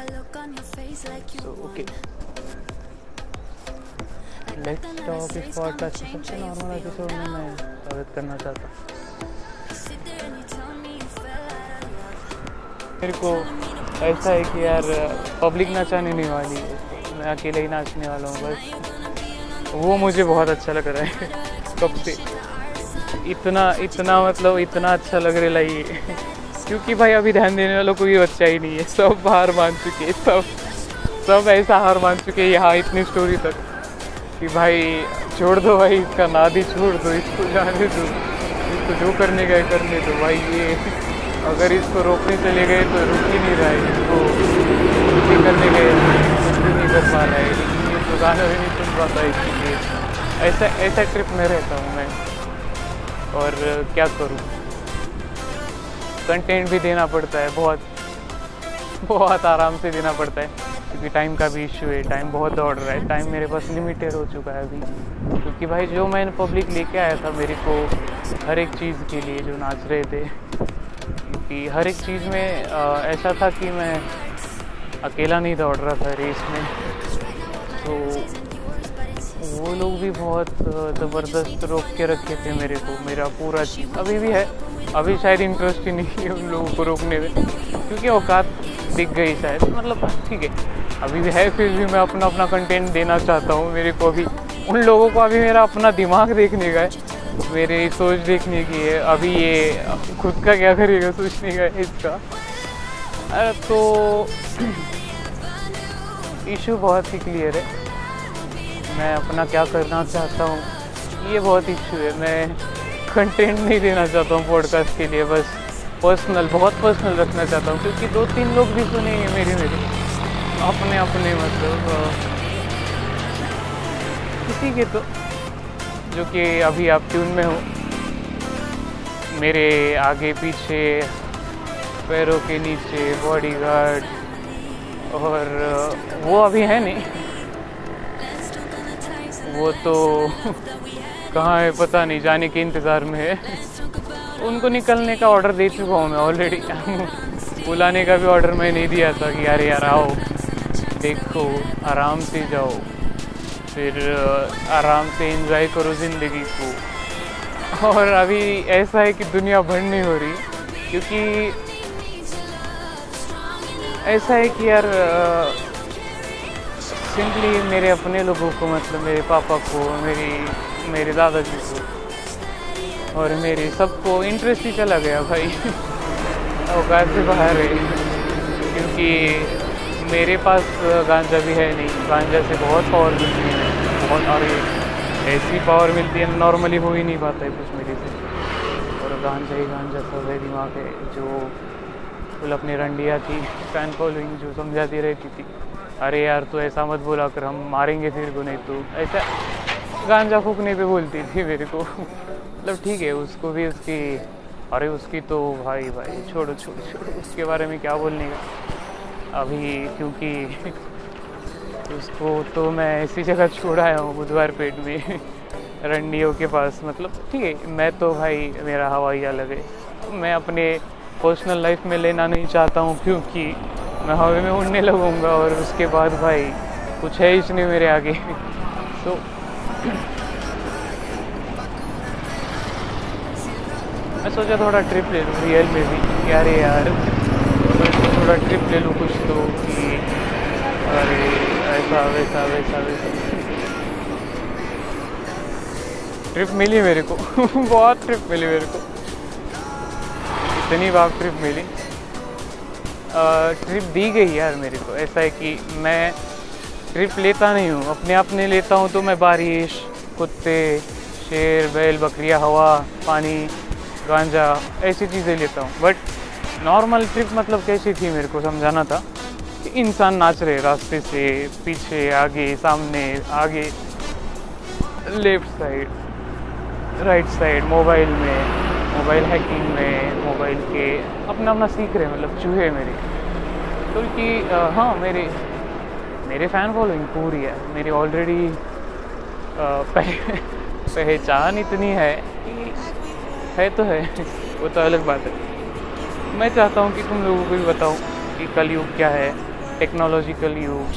so okay. Let's talk इस podcast के सबसे नॉर्मल एपिसोड में मैं स्वागत करना चाहता मेरे को ऐसा है कि यार पब्लिक नचाने नहीं वाली। मैं अकेले ही नाचने वाला हूँ बस। वो मुझे बहुत अच्छा लग रहा है। कब से इतना इतना मतलब इतना अच्छा लग रहा है ये क्योंकि भाई अभी ध्यान देने वालों कोई बच्चा ही नहीं है। सब हार मान चुके सब सब ऐसा हार मान चुके यहाँ इतनी स्टोरी तक कि भाई, छोड़ दो भाई, इसका नाद छोड़ दो, इसको जाने दो, इसको जो करने गए करने दो। भाई ये, अगर इसको रोकने चले गए तो रुक ही नहीं रहा है इसको कुछ करने गए भी नहीं कर पा रहा है। लेकिन ये तो गाना भी नहीं सुन पाता इसलिए ऐसा ऐसा ट्रिप में रहता हूँ मैं। और क्या करूँ? कंटेंट भी देना पड़ता है बहुत बहुत आराम से देना पड़ता है क्योंकि टाइम का भी इशू है टाइम बहुत दौड़ रहा है टाइम मेरे पास लिमिटेड हो चुका है अभी क्योंकि भाई जो मैंने पब्लिक लेके आया था मेरे को हर एक चीज़ के लिए जो नाच रहे थे क्योंकि हर एक चीज़ में आ, ऐसा था कि मैं अकेला नहीं दौड़ रहा था रेस में तो वो लोग भी बहुत ज़बरदस्त रोक के रखे थे मेरे को मेरा पूरा अभी भी है अभी शायद इंटरेस्ट ही नहीं है उन लोगों को रोकने में, क्योंकि औकात दिख गई शायद मतलब ठीक है। अभी भी है, फिर भी मैं अपना अपना कंटेंट देना चाहता हूँ, मेरे को अभी, उन लोगों को अभी मेरा अपना दिमाग देखने का है, मेरे सोच देखने की है, अभी ये खुद का क्या करेगा, सोचने का है इसका। अरे तो इशू बहुत ही क्लियर है। मैं अपना क्या करना चाहता हूँ, ये बहुत इशू है, मैं कंटेंट नहीं देना चाहता हूँ पॉडकास्ट के लिए, बस पर्सनल बहुत पर्सनल रखना चाहता हूँ, क्योंकि दो तीन लोग भी सुनेंगे मेरी मेरी। अपने अपने मतलब किसी के तो जो कि अभी आप ट्यून में हो, मेरे आगे पीछे, पैरों के नीचे बॉडी गार्ड और, वो अभी है नहीं। वो तो कहाँ है, पता नहीं, जाने के इंतज़ार में है। उनको निकलने का ऑर्डर दे चुका हूँ मैं ऑलरेडी बुलाने का भी ऑर्डर मैं नहीं दिया था कि यार यार, आओ। देखो, आराम से जाओ। फिर आराम से इंजॉय करो ज़िंदगी को। और अभी ऐसा है कि दुनिया भर नहीं हो रही, क्योंकि ऐसा है कि यार सिंपली मेरे अपने लोगों को मतलब मेरे पापा को, मेरी मेरे दादाजी को। और मेरे सबको इंटरेस्ट ही चला गया भाई। औकात से बाहर है। क्योंकि मेरे पास गांजा भी है नहीं। गांजा से बहुत पावर मिलती है। बहुत और ऐसी पावर मिलती है नॉर्मली हो ही नहीं पाता है कुछ मेरे से। और गांजा ही गांजा सब है दिमाग है जो फुल अपनी रंडिया थी फ़ैन फॉलोइंग जो समझाती रहती थी। अरे यार तो ऐसा मत बोला कर, हम मारेंगे फिर को नहीं तो। ऐसा गांजा फूकने पे बोलती थी मेरे को। मतलब ठीक है, उसको भी उसकी, अरे उसकी तो भाई भाई, छोड़ो छोड़ो छोड़ो, उसके बारे में क्या बोलने का? अभी क्योंकि उसको तो मैं ऐसी जगह छोड़ आया हूँ, बुधवार पेट में, रंडियों के पास। मतलब ठीक है, मैं तो भाई, मेरा हवाई अलग है। मैं अपने पर्सनल लाइफ में लेना नहीं चाहता हूँ क्योंकि मैं हवा में उड़ने लगूँगा और उसके बाद भाई, कुछ है इसने मेरे आगे। तो सोचा थोड़ा ट्रिप ले लूँ रियल में भी यार यार थोड़ा ट्रिप ले लूँ कुछ तो कि अरे, ऐसा, वैसा वैसा वैसा। ट्रिप मिली मेरे को, बहुत ट्रिप मिली मेरे को। इतनी बार ट्रिप मिली। ट्रिप दी गई यार मेरे को, ऐसा है कि मैं ट्रिप लेता नहीं हूँ, अपने आप नहीं लेता हूँ तो मैं बारिश, कुत्ते, शेर, बैल, बकरिया, हवा, पानी गांजा, ऐसी चीज़ें लेता हूँ। बट नॉर्मल ट्रिप मतलब कैसी थी मेरे को समझाना था कि इंसान नाच रहे, रास्ते से, पीछे, आगे, सामने, आगे left side right side mobile में मोबाइल हैकिंग में मोबाइल के अपना अपना सीख रहे मतलब चूहे मेरे। तो हाँ मेरे मेरे फ़ैन फॉलोइंग पूरी है। मेरी ऑलरेडी पहचान इतनी है कि है तो है वो तो अलग बात है। मैं चाहता हूँ कि तुम लोगों को भी बताऊँ कि कलयुग क्या है टेक्नोलॉजिकल युग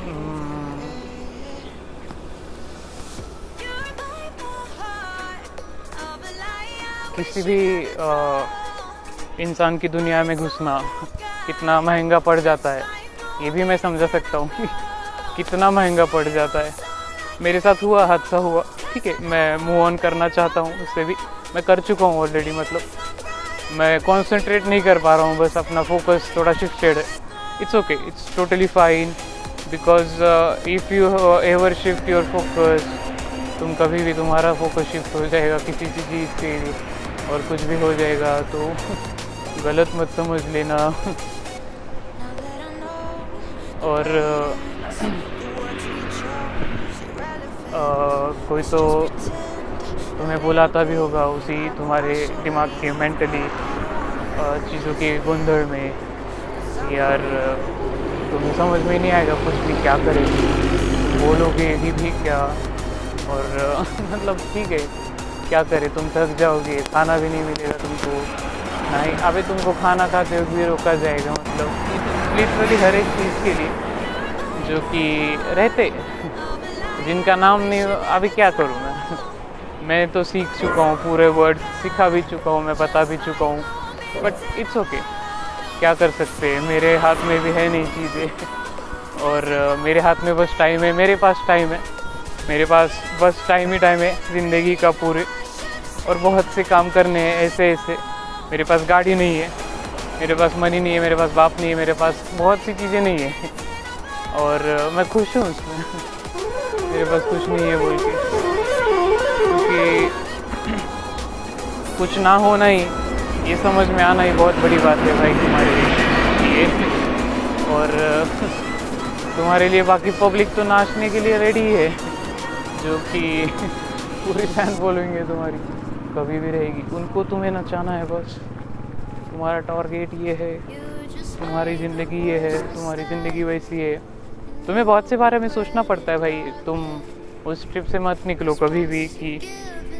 हम्म, किसी भी इंसान की दुनिया में घुसना कितना महँगा पड़ जाता है ये भी मैं समझा सकता हूँ कि कितना महँगा पड़ जाता है। मेरे साथ हुआ हादसा हुआ। ठीक है मैं मूव ऑन करना चाहता हूँ उससे भी। मैं कर चुका हूँ ऑलरेडी मतलब। मैं कॉन्सेंट्रेट नहीं कर पा रहा हूँ बस अपना फोकस थोड़ा शिफ्टेड है। It's okay it's totally fine because if you ever shift your focus तुम कभी भी तुम्हारा फोकस शिफ्ट हो जाएगा किसी भी चीज़ के लिए और कुछ भी हो जाएगा तो गलत मत समझ लेना। और अ, कोई तो तुम्हें बुलाता भी होगा, उसी तुम्हारे दिमाग के मेंटली चीज़ों के गोंधड़ में। यार, तुम्हें समझ में नहीं आएगा कुछ भी क्या करेंगे बोलोगे ही भी क्या? और मतलब ठीक है, क्या करे? तुम थक जाओगे, खाना भी नहीं मिलेगा तुमको। नहीं अभी तुमको खाना खाते हुए भी रोका जाएगा मतलब लिटरली हर एक चीज़ के लिए, जो कि रहते जिनका नाम नहीं, अभी क्या करूँ मैं? मैं तो सीख चुका हूँ, पूरे वर्ड सिखा भी चुका हूँ, मैं बता भी चुका हूँ। बट इट्स ओके क्या कर सकते हैं? मेरे हाथ में भी है नहीं चीज़ें। और मेरे हाथ में बस टाइम है, मेरे पास टाइम है। मेरे पास बस टाइम ही टाइम है, ज़िंदगी का पूरे। और बहुत से काम करने हैं, ऐसे ऐसे। मेरे पास गाड़ी नहीं है, मेरे पास मनी नहीं है, मेरे पास बाप नहीं है, मेरे पास बहुत सी चीज़ें नहीं है। और मैं खुश हूँ उसमें। मेरे पास कुछ नहीं है बोल के। क्योंकि कुछ ना होना ही ये समझ में आना ही बहुत बड़ी बात है भाई तुम्हारे लिए। और, तुम्हारे लिए बाकी पब्लिक तो नाचने के लिए रेडी है, जो कि पूरी फ़ैन फॉलोइंग है तुम्हारी। कभी भी रहेगी। उनको तुम्हें नचाना है बस। तुम्हारा टारगेट ये है। तुम्हारी ज़िंदगी ये है। तुम्हारी ज़िंदगी वैसी है। तुम्हें बहुत से बारे में सोचना पड़ता है भाई। तुम उस ट्रिप से मत निकलो कभी भी कि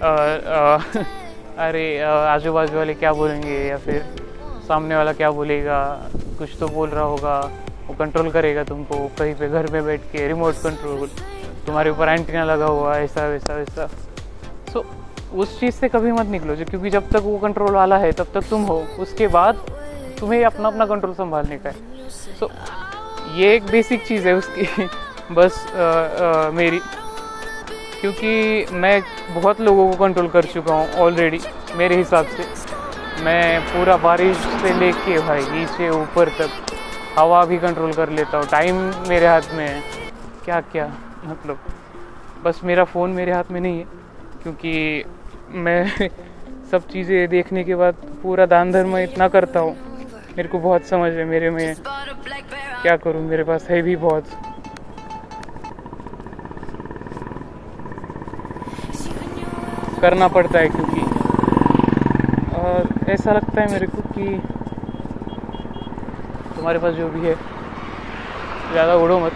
अरे आजू बाजू वाले क्या बोलेंगे या फिर सामने वाला क्या बोलेगा? कुछ तो बोल रहा होगा। वो कंट्रोल करेगा तुमको कहीं पे घर में बैठ के रिमोट कंट्रोल तुम्हारे ऊपर एंटीना लगा हुआ ऐसा वैसा वैसा। सो so, उस चीज़ से कभी मत निकलो जो क्योंकि जब तक वो कंट्रोल वाला है तब तक तुम हो। उसके बाद तुम्हें अपना अपना कंट्रोल संभालने का है। सो ये एक बेसिक चीज़ है उसकी। बस अ, अ, मेरी। क्योंकि मैं बहुत लोगों को कंट्रोल कर चुका हूँ ऑलरेडी मेरे हिसाब से। मैं पूरा बारिश से लेके भाई नीचे ऊपर तक हवा भी कंट्रोल कर लेता हूँ। टाइम मेरे हाथ में है। क्या क्या मतलब? बस मेरा फ़ोन मेरे हाथ में नहीं है। क्योंकि मैं सब चीज़ें देखने के बाद पूरा दान धर्म इतना करता हूँ। मेरे को बहुत समझ है मेरे में। क्या करूँ? मेरे पास है भी बहुत। करना पड़ता है क्योंकि। और ऐसा लगता है मेरे को कि तुम्हारे पास जो भी है ज़्यादा उड़ो मत।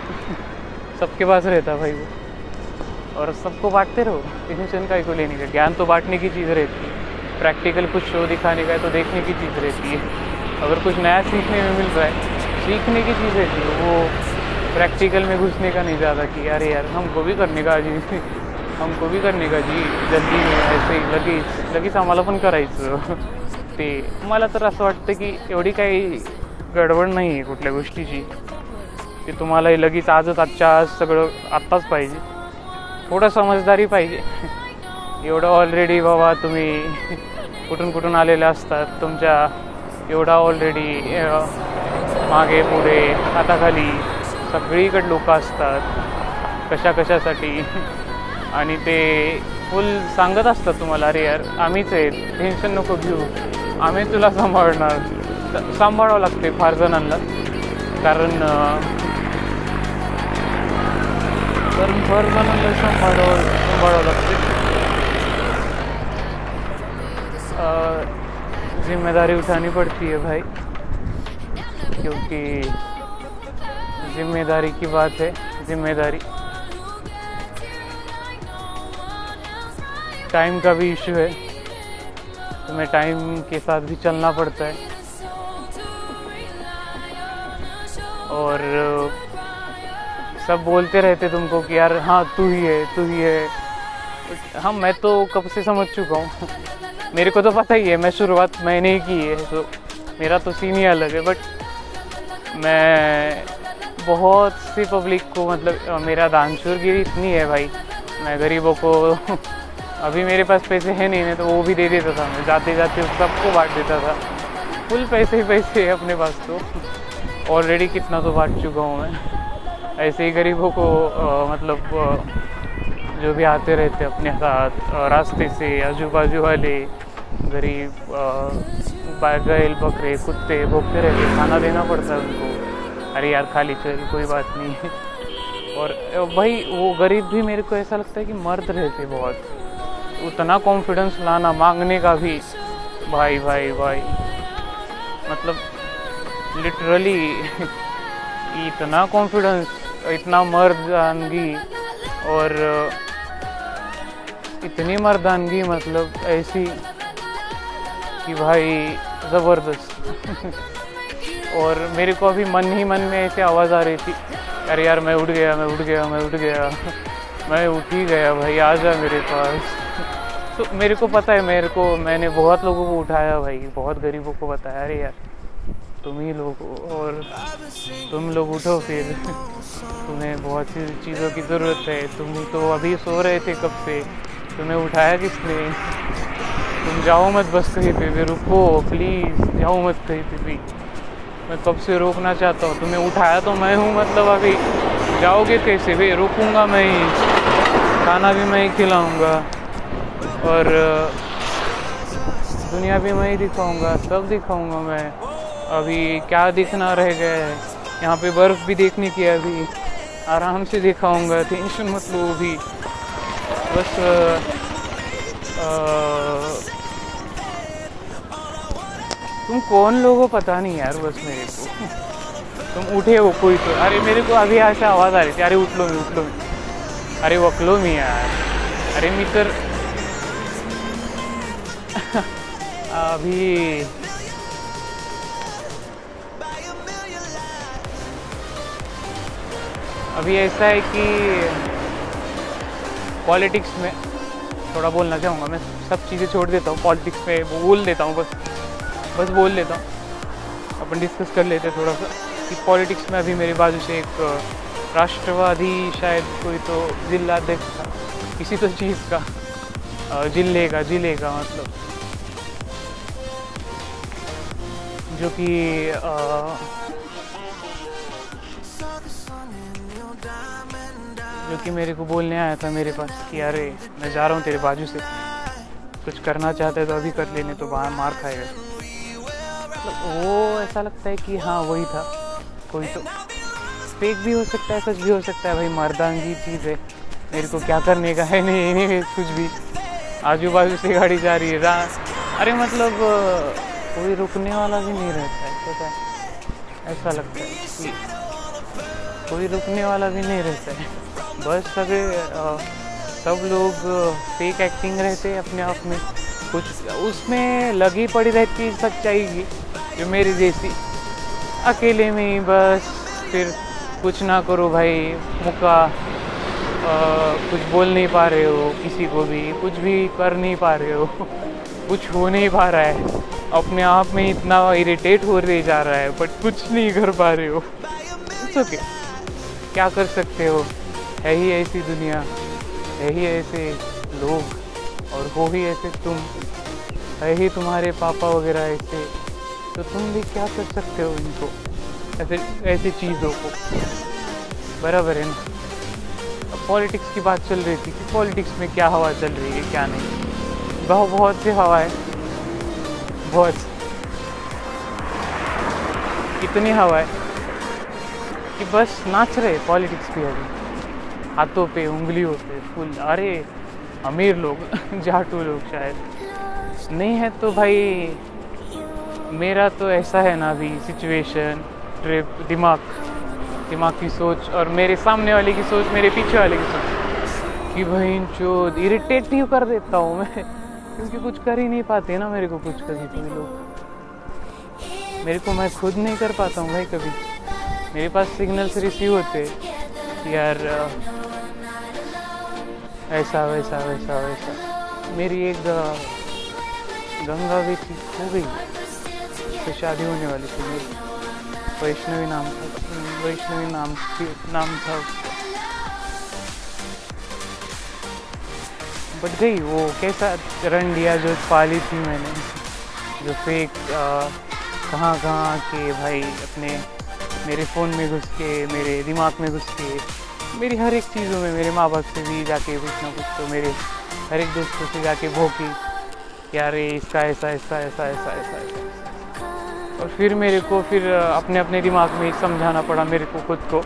सबके पास रहता भाई वो। और सबको बांटते रहो। टेंशन का को लेने का? ज्ञान तो बांटने की चीज़ रहती है। प्रैक्टिकल कुछ शो दिखाने का है तो देखने की चीज़ रहती है। अगर कुछ नया सीखने में मिल रहा है सीखने की चीज़ है वो प्रैक्टिकल में घुसने का नहीं ज़्यादा कि, अरे यार, हमको भी करने का जी, हमको भी करणे का जी, जल्दी ऐसे लगेच लगेच आम्हाला पण करायचं. ते मला तर असं वाटतं की एवढी काही गडबड नाही आहे कुठल्या गोष्टीची. की तुम्हाला हे लगेच आजच आजच्या आज सगळं आत्ताच पाहिजे. थोडं समजदारी पाहिजे. एवढं ऑलरेडी बाबा तुम्ही कुठून कुठून आलेले असतात, तुमच्या एवढा ऑलरेडी मागे पुढे हाताखाली सगळीकडे लोक असतात कशा कशासाठी आणि ते फुल सांगत असतात तुम्हाला अरे यार आम्हीच आहे टेन्शन नको घेऊ आम्ही तुला सांभाळणार. सांभाळावं लागते फार जणांना. कारण कारण फार जणांना सांभाळावं सांभाळावं लागते. ज़िम्मेदारी उठानी पड़ती है भाई, क्योंकि ज़िम्मेदारी की बात है, ज़िम्मेदारी। टाइम का भी इशू है, तुम्हें टाइम के साथ भी चलना पड़ता है। और, सब बोलते रहते तुमको कि यार हाँ तू ही है, तू ही है। हाँ मैं तो कब से समझ चुका हूँ। मेरे को तो पता ही है मैं शुरुआत मैंने ही की है तो मेरा तो सीन ही अलग है बट मैं बहुत सी पब्लिक को मतलब मेरा दानशूरगिरी इतनी है भाई मैं गरीबों को अभी मेरे पास पैसे हैं नहीं तो वो भी दे देता था मैं जाते जाते सबको बांट देता था। फुल पैसे ही पैसे है अपने पास तो। ऑलरेडी कितना तो बांट चुका हूँ मैं। ऐसे ही गरीबों को आ, मतलब आ, जो भी आते रहते अपने साथ रास्ते से आजू बाजू वाले गरीब बैल बकरे, कुत्ते भोगते रहते खाना देना पड़ता है उनको. अरे यार, खाली चल, कोई बात नहीं. है और भाई, वो गरीब भी मेरे को ऐसा लगता है कि मर्द रहते बहुत. उतना कॉन्फिडेंस लाना, मांगने का भी. भाई भाई भाई. मतलब लिटरली इतना कॉन्फिडेंस इतना मर्दानगी और, इतनी मर्दानगी मतलब ऐसी कि भाई, ज़बरदस्त। और मेरे को अभी मन ही मन में ऐसे आवाज़ आ रही थी, अरे यार, मैं उठ गया, मैं उठ गया, मैं उठ गया। मैं उठ ही गया भाई, आ जा मेरे पास। तो मेरे को पता है, मेरे को, मैंने बहुत लोगों को उठाया भाई, बहुत गरीबों को बताया, अरे यार, तुम ही लोग और तुम लोग उठो फिर। तुम्हें बहुत सी चीज़ों की ज़रूरत है, तुम तो अभी सो रहे थे कब से? तुम्हें उठाया किसने? तुम जाओ मत बस कहीं पे भी रुको प्लीज़ जाओ मत कहीं पे भी। मैं कब से रोकना चाहता हूँ? तुम्हें उठाया तो मैं हूँ मतलब अभी। जाओगे कैसे? भी रुकूँगा मैं ही। खाना भी मैं ही खिलाऊँगा। और दुनिया भी मैं ही दिखाऊँगा सब दिखाऊँगा मैं। अभी क्या दिखना रह गया है? यहाँ पे बर्फ़ भी देखने की अभी। आराम से दिखाऊँगा टेंशन मत लो भी बस आ, आ, तुम कौन लोगो पता नहीं यार बस मेरे को। तुम उठे हो कोई तो। अरे मेरे को अभी ऐसा आवाज़ आ रही थी। अरे उठ लो मी उठ लो मी। अरे वकलो मी यार। अरे मी तर अभी अभी ऐसा है कि पॉलिटिक्स में थोड़ा बोलना चाहूँगा मैं। सब चीज़ें छोड़ देता हूँ। पॉलिटिक्स में बोल देता हूँ बस। बस बोल लेता हूँ। अपन डिस्कस कर लेते थोड़ा सा कि पॉलिटिक्स में अभी मेरे बाजू से एक राष्ट्रवादी शायद कोई तो जिला अध्यक्ष था। किसी तो चीज़ का। ज़िले का ज़िले का मतलब। जो कि जो कि मेरे को बोलने आया था मेरे पास कि अरे, मैं जा रहा हूँ तेरे बाजू से। कुछ करना चाहते तो अभी कर लेने तो बाहर मार खाएगा। मतलब वो ऐसा लगता है कि हाँ वही था। कोई तो फेक भी हो सकता है, सच भी हो सकता है, भाई मर्दांगी चीज़ है। मेरे को क्या करने का है? नहीं नहीं कुछ भी। आजू बाजू से गाड़ी जा रही है, रा। अरे मतलब कोई रुकने वाला भी नहीं रहता है, पता है। ऐसा लगता है कि कोई रुकने वाला भी नहीं रहता है। बस सभी सब लोग फेक एक्टिंग रहते हैं अपने आप में। कुछ, उसमें लगी पड़ी रहती है, सच्चाई की। जो मेरी जैसी। अकेले में ही बस, फिर कुछ ना करो भाई मुका कुछ बोल नहीं पा रहे हो, किसी को भी, कुछ भी कर नहीं पा रहे हो, कुछ हो नहीं पा रहा है। अपने आप में इतना इरिटेट हो रहे जा रहा है बट कुछ नहीं कर पा रहे हो। ओके क्या कर सकते हो? है ही ऐसी दुनिया, है ही ऐसे लोग, और हो ही ऐसे तुम। है ही तुम्हारे पापा वगैरह ऐसे। तो तुम भी क्या कर सकते हो इनको? ऐसे, ऐसी चीज़ों को। बराबर है ना? अब पॉलिटिक्स की बात चल रही थी कि पॉलिटिक्स में क्या हवा चल रही है, क्या नहीं। बहुत बहुत सी हवा है। बहुत। इतनी हवा है कि बस नाच रहे पॉलिटिक्स भी अभी। हाथों पे, उंगलियों पे, फुल। अरे, अमीर लोग, जाटू लोग शायद। नहीं है तो भाई मेरा तो ऐसा है ना अभी सिचुएशन ट्रिप दिमाग दिमाग की सोच और मेरे सामने वाले की सोच, मेरे पीछे वाले की सोच कि भाई जो इरिटेट कर देता हूँ मैं। क्योंकि कुछ कर ही नहीं पाते ना मेरे को कुछ कभी कभी लोग। मेरे को मैं खुद नहीं कर पाता हूँ भाई कभी। मेरे पास सिग्नल्स रिसीव होते यार, ऐसा, वैसा वैसा वैसा। मेरी एक गंगा भी थी हो गई तो शादी होने वाली थी मेरी। वैष्णवी नाम था। वैष्णवी नाम थी, नाम था। बट गई वो, कैसा रन लिया जो पाली थी मैंने, जो फेक कहाँ कहाँ के भाई अपने, मेरे फ़ोन में घुस के, मेरे दिमाग में घुस के, मेरी हर एक चीज़ों में मेरे माँ बाप से भी जाके कुछ ना कुछ तो मेरे हर एक दोस्तों से जाके भोगी यार ये इसका ऐसा ऐसा ऐसा ऐसा ऐसा ऐसा। और फिर मेरे को फिर अपने अपने दिमाग में समझाना पड़ा मेरे को खुद को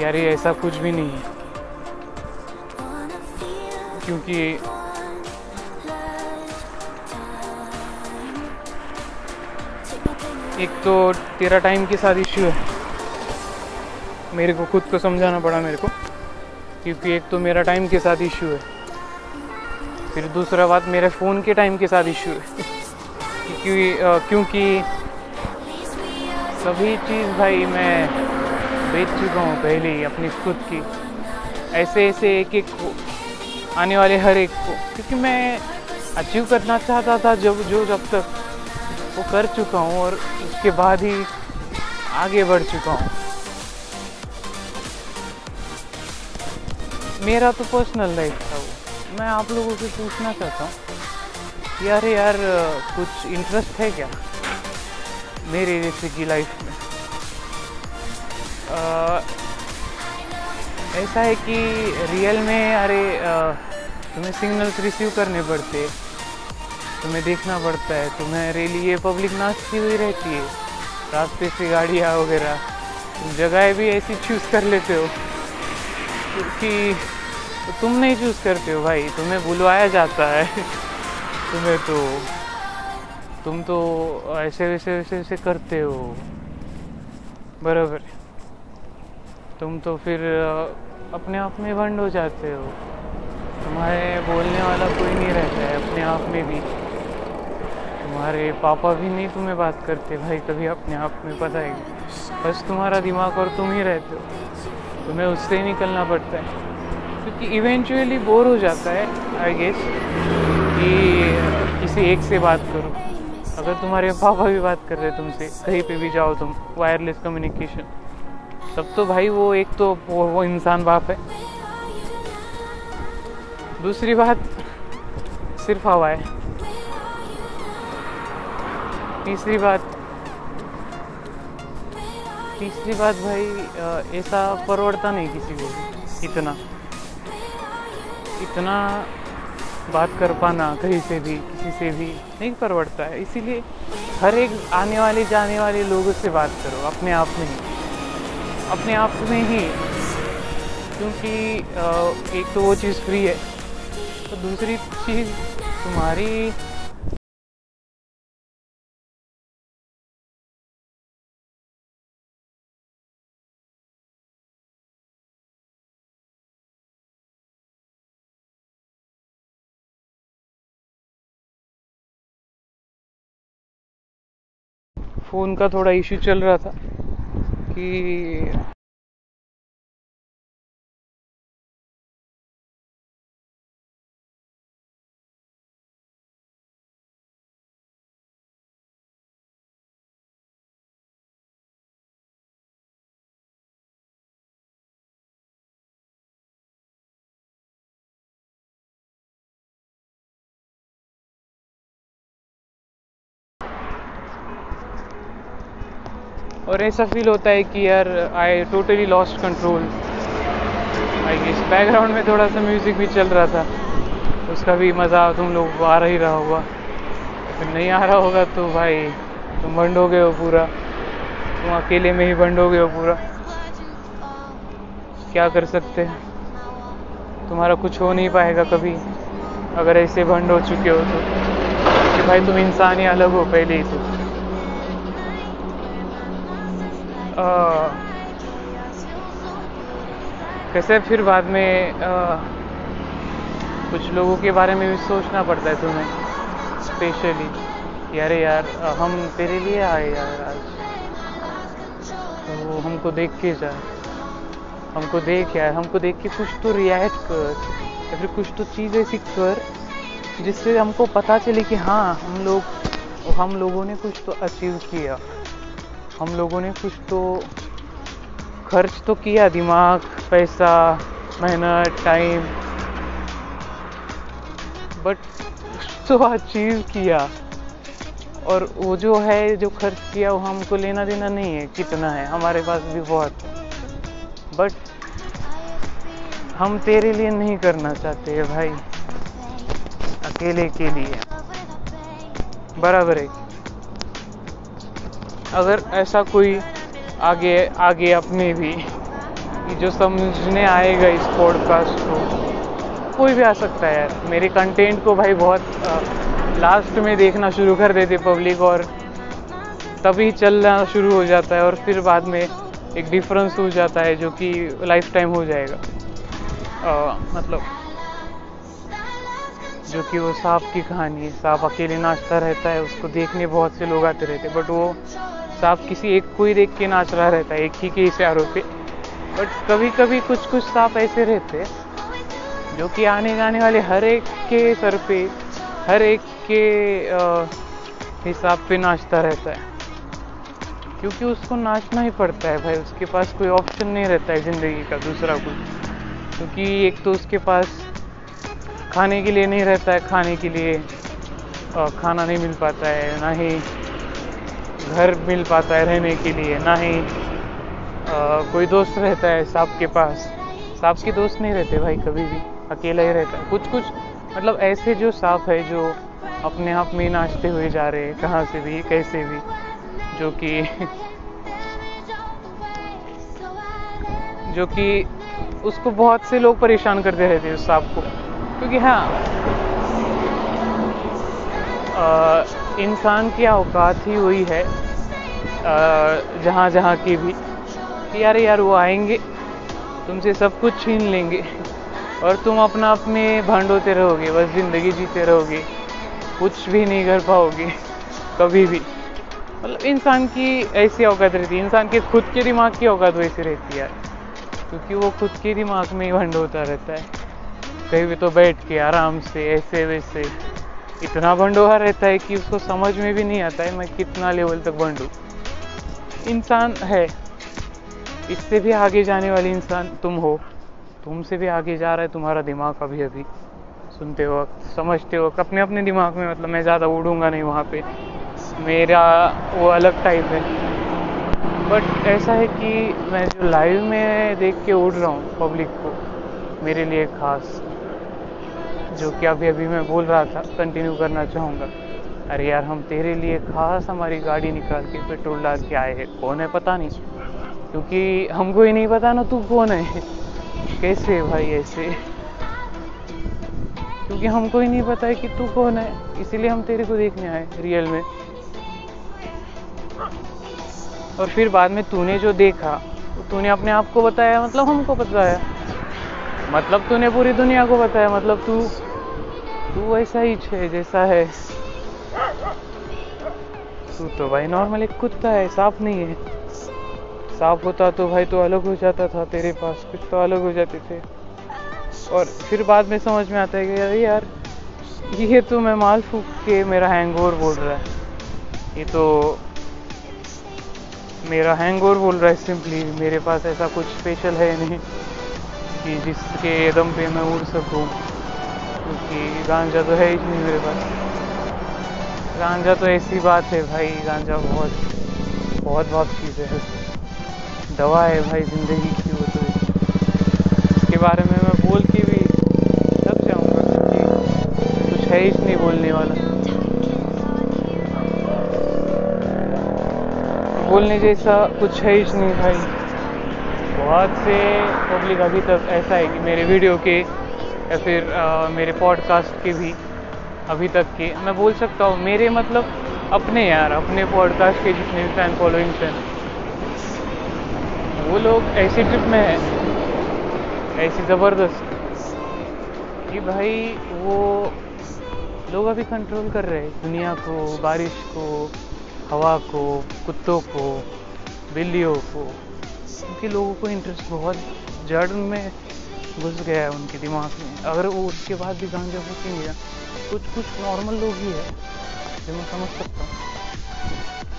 यार ये ऐसा कुछ भी नहीं है। क्योंकि एक तो तेरा टाइम के साथ इश्यू है। मेरे को खुद को समझाना पड़ा मेरे को, क्योंकि एक तो मेरा टाइम के साथ इशू है। फिर दूसरा बात, मेरे फ़ोन के टाइम के साथ इशू है। क्योंकि क्योंकि सभी चीज़ भाई मैं बेच चुका हूँ पहले ही अपनी खुद की। ऐसे ऐसे एक एक को आने वाले हर एक को। क्योंकि मैं अचीव करना चाहता था जब, जो, जब तक वो कर चुका हूँ और उसके बाद ही आगे बढ़ चुका हूँ। मेरा तो पर्सनल लाइफ था वो। मैं आप लोगों से पूछना चाहता हूँ यार यार, कुछ इंटरेस्ट है क्या? मेरे जैसे की लाइफ में। ऐसा है कि रियल में, अरे तुम्हें सिग्नल्स रिसीव करने पड़ते तुम्हें देखना पड़ता है। तुम्हें रेली ये पब्लिक नाचती हुई रहती है। रास्ते से गाड़ियाँ वगैरह। तुम जगह भी ऐसी चूज़ कर लेते हो तो तुम नहीं चूज़ करते हो भाई। तुम्हें बुलवाया जाता है। तुम्हें तो तुम तो ऐसे, वैसे वैसे वैसे करते हो। बराबर। तुम तो फिर अपने आप में बंद हो जाते हो। तुम्हारे बोलने वाला कोई नहीं रहता है, अपने आप में भी। तुम्हारे पापा भी नहीं तुम्हें बात करते भाई, कभी अपने आप में, पता है। बस तुम्हारा दिमाग और तुम ही रहते हो। तुम्हें उससे ही निकलना पड़ता है। क्योंकि इवेंचुअली बोर हो जाता है आई गेस कि किसी एक से बात करो। अगर तुम्हारे पापा भी बात कर रहे तुमसे कहीं पे भी जाओ तुम वायरलेस कम्युनिकेशन तब तो भाई वो एक तो वो, वो इंसान बाप है। दूसरी बात सिर्फ़ हवा है। तीसरी बात तीसरी बात भाई ऐसा परवड़ता नहीं किसी को इतना। इतना बात कर पाना, कहीं से भी, किसी से भी नहीं परवड़ता है। इसीलिए हर एक आने वाले, जाने वाले लोगों से बात करो, अपने आप में ही। अपने आप में ही, क्योंकि एक तो वो चीज़ फ्री है तो दूसरी चीज़ तुम्हारी फ़ोन का थोड़ा इशू चल रहा था कि और ऐसा फील होता है कि यार I totally lost control I guess background में थोड़ा सा म्यूज़िक भी चल रहा था। उसका भी मज़ा तुम लोग को आ रही रहा होगा। फिर नहीं आ रहा होगा तो भाई, तुम बंद हो गए हो पूरा। तुम अकेले में ही बंद हो गए हो पूरा। क्या कर सकते हैं? तुम्हारा कुछ हो नहीं पाएगा कभी। अगर ऐसे बंद हो चुके हो तो। कि भाई तुम इंसान ही अलग हो पहले ही तो। कैसे फिर बाद में आ, कुछ लोगों के बारे में भी सोचना पड़ता है तुम्हें स्पेशली यार यार हम तेरे लिए आए यार आज। तो हमको देख के जा। हमको देख यार हमको देख के कुछ तो रिएक्ट कर। या फिर कुछ तो चीज़ ऐसी कर जिससे हमको पता चले कि हाँ हम लोग हम लोगों ने कुछ तो अचीव किया। हम लोगों ने कुछ तो खर्च तो किया, दिमाग, पैसा, मेहनत टाइम बट तो अचीव किया। और वो जो है, जो खर्च किया, वो हमको लेना देना नहीं है, कितना है, हमारे पास भी बहुत है। बट हम तेरे लिए नहीं करना चाहते है भाई, अकेले के लिए। बराबर है। अगर ऐसा कोई आगे आगे अपने भी जो समझने आएगा इस पॉडकास्ट को कोई भी आ सकता है यार। मेरे कंटेंट को भाई बहुत लास्ट में देखना शुरू कर देते पब्लिक और तभी चलना शुरू हो जाता है और फिर बाद में एक डिफरेंस हो जाता है जो कि लाइफ टाइम हो जाएगा। आ, मतलब जो कि वो सांप की कहानी है। सांप अकेले नाचता रहता है उसको देखने बहुत से लोग आते रहते बट वो सांप किसी एक को ही देख के नाच रहा रहता है, एक ही के इशारों पे बट कभी कभी कुछ कुछ सांप ऐसे रहते हैं, जो कि आने जाने वाले हर एक के सर पे, हर एक के हिसाब पे नाचता रहता है। क्योंकि उसको नाचना ही पड़ता है भाई, उसके पास कोई ऑप्शन नहीं रहता है ज़िंदगी का, दूसरा कुछ। क्योंकि एक तो उसके पास खाने के लिए नहीं रहता है, खाने के लिए खाना नहीं मिल पाता है, ना ही घर मिल पाता है रहने के लिए ना ही आ, कोई दोस्त रहता है सांप के पास। सांप के दोस्त नहीं रहते भाई कभी भी अकेला ही रहता है। कुछ कुछ मतलब ऐसे जो सांप है जो अपने आप में नाचते हुए जा रहे हैं कहाँ से भी कैसे भी जो कि जो कि उसको बहुत से लोग परेशान करते रहते हैं उस सांप को। क्योंकि हाँ इंसान की औकात ही हुई है जहाँ जहाँ की भी। कि यार यार, वो आएँगे, तुमसे सब कुछ छीन लेंगे, और तुम अपना अपने भांडोते रहोगे, बस ज़िंदगी जीते रहोगे, कुछ भी नहीं कर पाओगे, कभी भी। मतलब इंसान की ऐसी औकात रहती है, इंसान के खुद के दिमाग की औकात वैसी रहती है यार, क्योंकि वो खुद के दिमाग में ही भंड होता रहता है। कहीं भी तो बैठ के आराम से ऐसे वैसे इतना भंडोहा रहता है कि उसको समझ में भी नहीं आता है मैं कितना लेवल तक भंडू इंसान है। इससे भी आगे जाने वाली इंसान तुम हो। तुमसे भी आगे जा रहा है तुम्हारा दिमाग अभी अभी। सुनते वक्त, समझते वक्त अपने अपने दिमाग में मतलब मैं ज़्यादा उड़ूँगा नहीं वहाँ पे। मेरा वो अलग टाइप है। बट ऐसा है कि मैं जो लाइव में देख के उड़ रहा हूँ पब्लिक को, मेरे लिए खास। जो कि अभी अभी मैं बोल रहा था कंटिन्यू करना चाहूँगा। अरे यार, हम तेरे लिए खास हमारी गाड़ी निकाल के पेट्रोल डाल के आए हैं। कौन है पता नहीं, क्योंकि हमको ही नहीं पता ना तू कौन है। कैसे भाई ऐसे? क्योंकि हमको ही नहीं पता है कि तू कौन है, इसीलिए हम तेरे को देखने आए रियल में। और फिर बाद में तूने जो देखा, तूने अपने आप को बताया मतलब हमको बताया। मतलब तूने पूरी दुनिया को बताया मतलब तू तू वैसा ही है जैसा है। तू तो भाई नॉर्मल एक कुत्ता है सांप नहीं है। सांप होता तो भाई तो अलग हो जाता था तेरे पास, कुछ तो अलग हो जाते थे। और फिर बाद में समझ में आता है कि अरे यार, ये तो मैं माल फूक के मेरा हैंगओवर बोल रहा है। ये तो मेरा हैंगओवर बोल रहा है सिंपली मेरे पास ऐसा कुछ स्पेशल है नहीं। कि जिसके दम पे मैं उड़ सकूँ, क्योंकि गांजा तो है ही नहीं मेरे पास। गांजा तो ऐसी बात है भाई, गांजा बहुत बहुत बहुत चीज़ है। दवा है भाई ज़िंदगी की वो तो। इसके बारे में मैं बोल के भी थक जाऊँगा, क्योंकि कुछ है ही नहीं बोलने वाला। बोलने जैसा कुछ है ही नहीं भाई। बहुत से पब्लिक अभी तक ऐसा है कि मेरे वीडियो के या फिर आ, मेरे पॉडकास्ट के भी अभी तक के मैं बोल सकता हूँ मेरे मतलब अपने यार अपने पॉडकास्ट के जितने भी फ़ैन फॉलोइंग्स हैं। वो लोग ऐसी ट्रिप में है ऐसी ज़बरदस्त। कि भाई वो लोग अभी कंट्रोल कर रहे हैं दुनिया को बारिश को हवा को कुत्तों को बिल्लियों को। क्योंकि लोगों को इंटरेस्ट बहुत जड़ में घुस गया है उनके दिमाग में। अगर वो उसके बाद भी गांजा फूकेंगे, कुछ कुछ नॉर्मल लोग ही है। जो मैं समझ सकता हूँ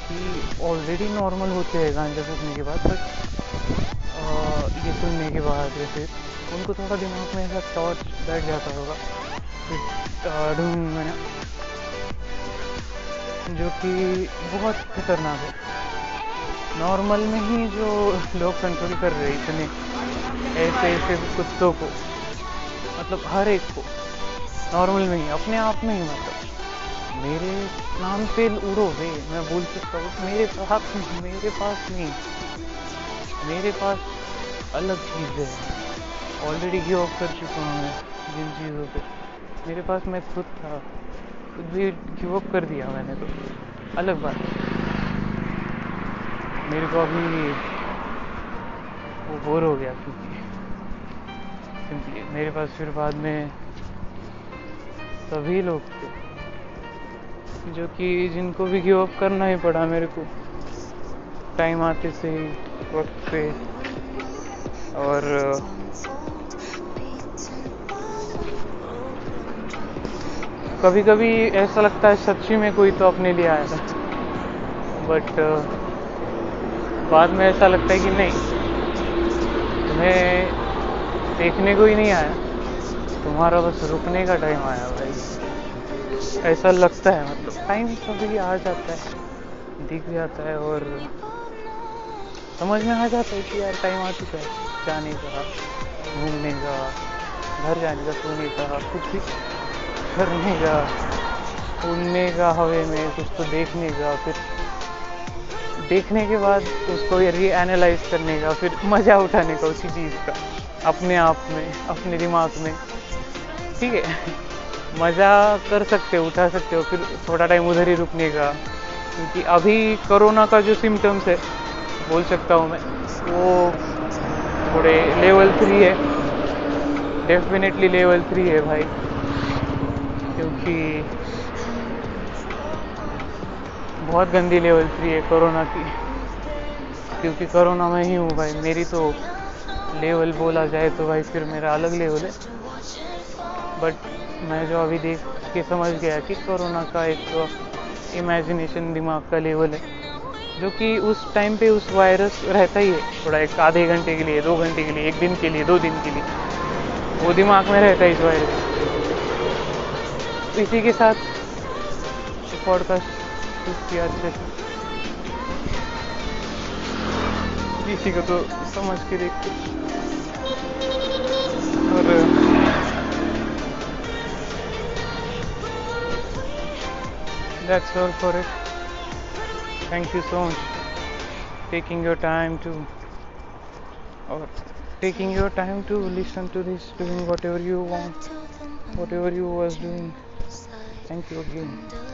कि ऑलरेडी नॉर्मल होते हैं गांजा फूकने के बाद बट ये सुनने के बाद या फिर उनको थोड़ा दिमाग में ऐसा टॉर्च बैठ जाता होगा ढूंढ जो कि बहुत खतरनाक है। नॉर्मल में ही जो लोग कंट्रोल कर रहे हैं इतने, ऐसे ऐसे कुत्तों को मतलब हर एक को, नॉर्मल में ही, अपने आप में ही मतलब। मेरे नाम पे उड़ो वे मैं बोल सकता हूँ, मेरे पास मेरे पास नहीं, मेरे पास अलग चीज़ है। ऑलरेडी गिव अप कर चुका हूँ मैं जिन चीज़ों पे। मेरे पास मैं खुद था, खुद भी गिव अप कर दिया मैंने तो। अलग बात मेरे को अभी वो बोर हो गया क्योंकि सिंपली मेरे पास फिर बाद में सभी लोग थे, जो कि जिनको भी गिव अप करना ही पड़ा मेरे को। टाइम आते से ही, वक्त पे। और कभी कभी ऐसा लगता है सच्ची में कोई तो अपने लिए आया था। बट बाद में ऐसा लगता है कि नहीं, तुम्हें देखने को ही नहीं आया। तुम्हारा बस रुकने का टाइम आया भाई। ऐसा लगता है मतलब टाइम कभी आ जाता है, दिख जाता है और समझ में आ जाता है कि यार टाइम आ चुका है, जाने का, घूमने का, घर जाने का, सोने का, कुछ भी करने का, उड़ने का, हवे में कुछ तो देखने का, फिर देखने के बाद उसको री एनालाइज करने का, फिर मज़ा उठाने का उसी चीज़ का, अपने आप में, अपने दिमाग में। ठीक है? मज़ा कर सकते हो, उठा सकते हो, फिर थोड़ा टाइम उधर ही रुकने का। क्योंकि अभी कोरोना का जो सिम्टम्स है, बोल सकता हूँ मैं, वो थोड़े लेवल थ्री है। डेफिनेटली लेवल थ्री है भाई। क्योंकि बहुत गंदी लेवल थ्री है कोरोना की। क्योंकि कोरोना में ही हूँ भाई, मेरी तो लेवल बोला जाए तो भाई फिर मेरा अलग लेवल है। बट मैं जो अभी देख के समझ गया कि कोरोना का एक इमेजिनेशन दिमाग का लेवल है, जो कि उस टाइम पे उस वायरस रहता ही है। थोड़ा एक आधे घंटे के लिए, दो घंटे के लिए, एक दिन के लिए, दो दिन के लिए, वो दिमाग में रहता है इस वायरस इसी के साथ पॉडकास्ट কৃষিগত সমাজকে দেখতে আর that's all for it. Thank you so much. Taking your time to or taking your time to listen to this doing whatever you want whatever you was doing. Thank you again.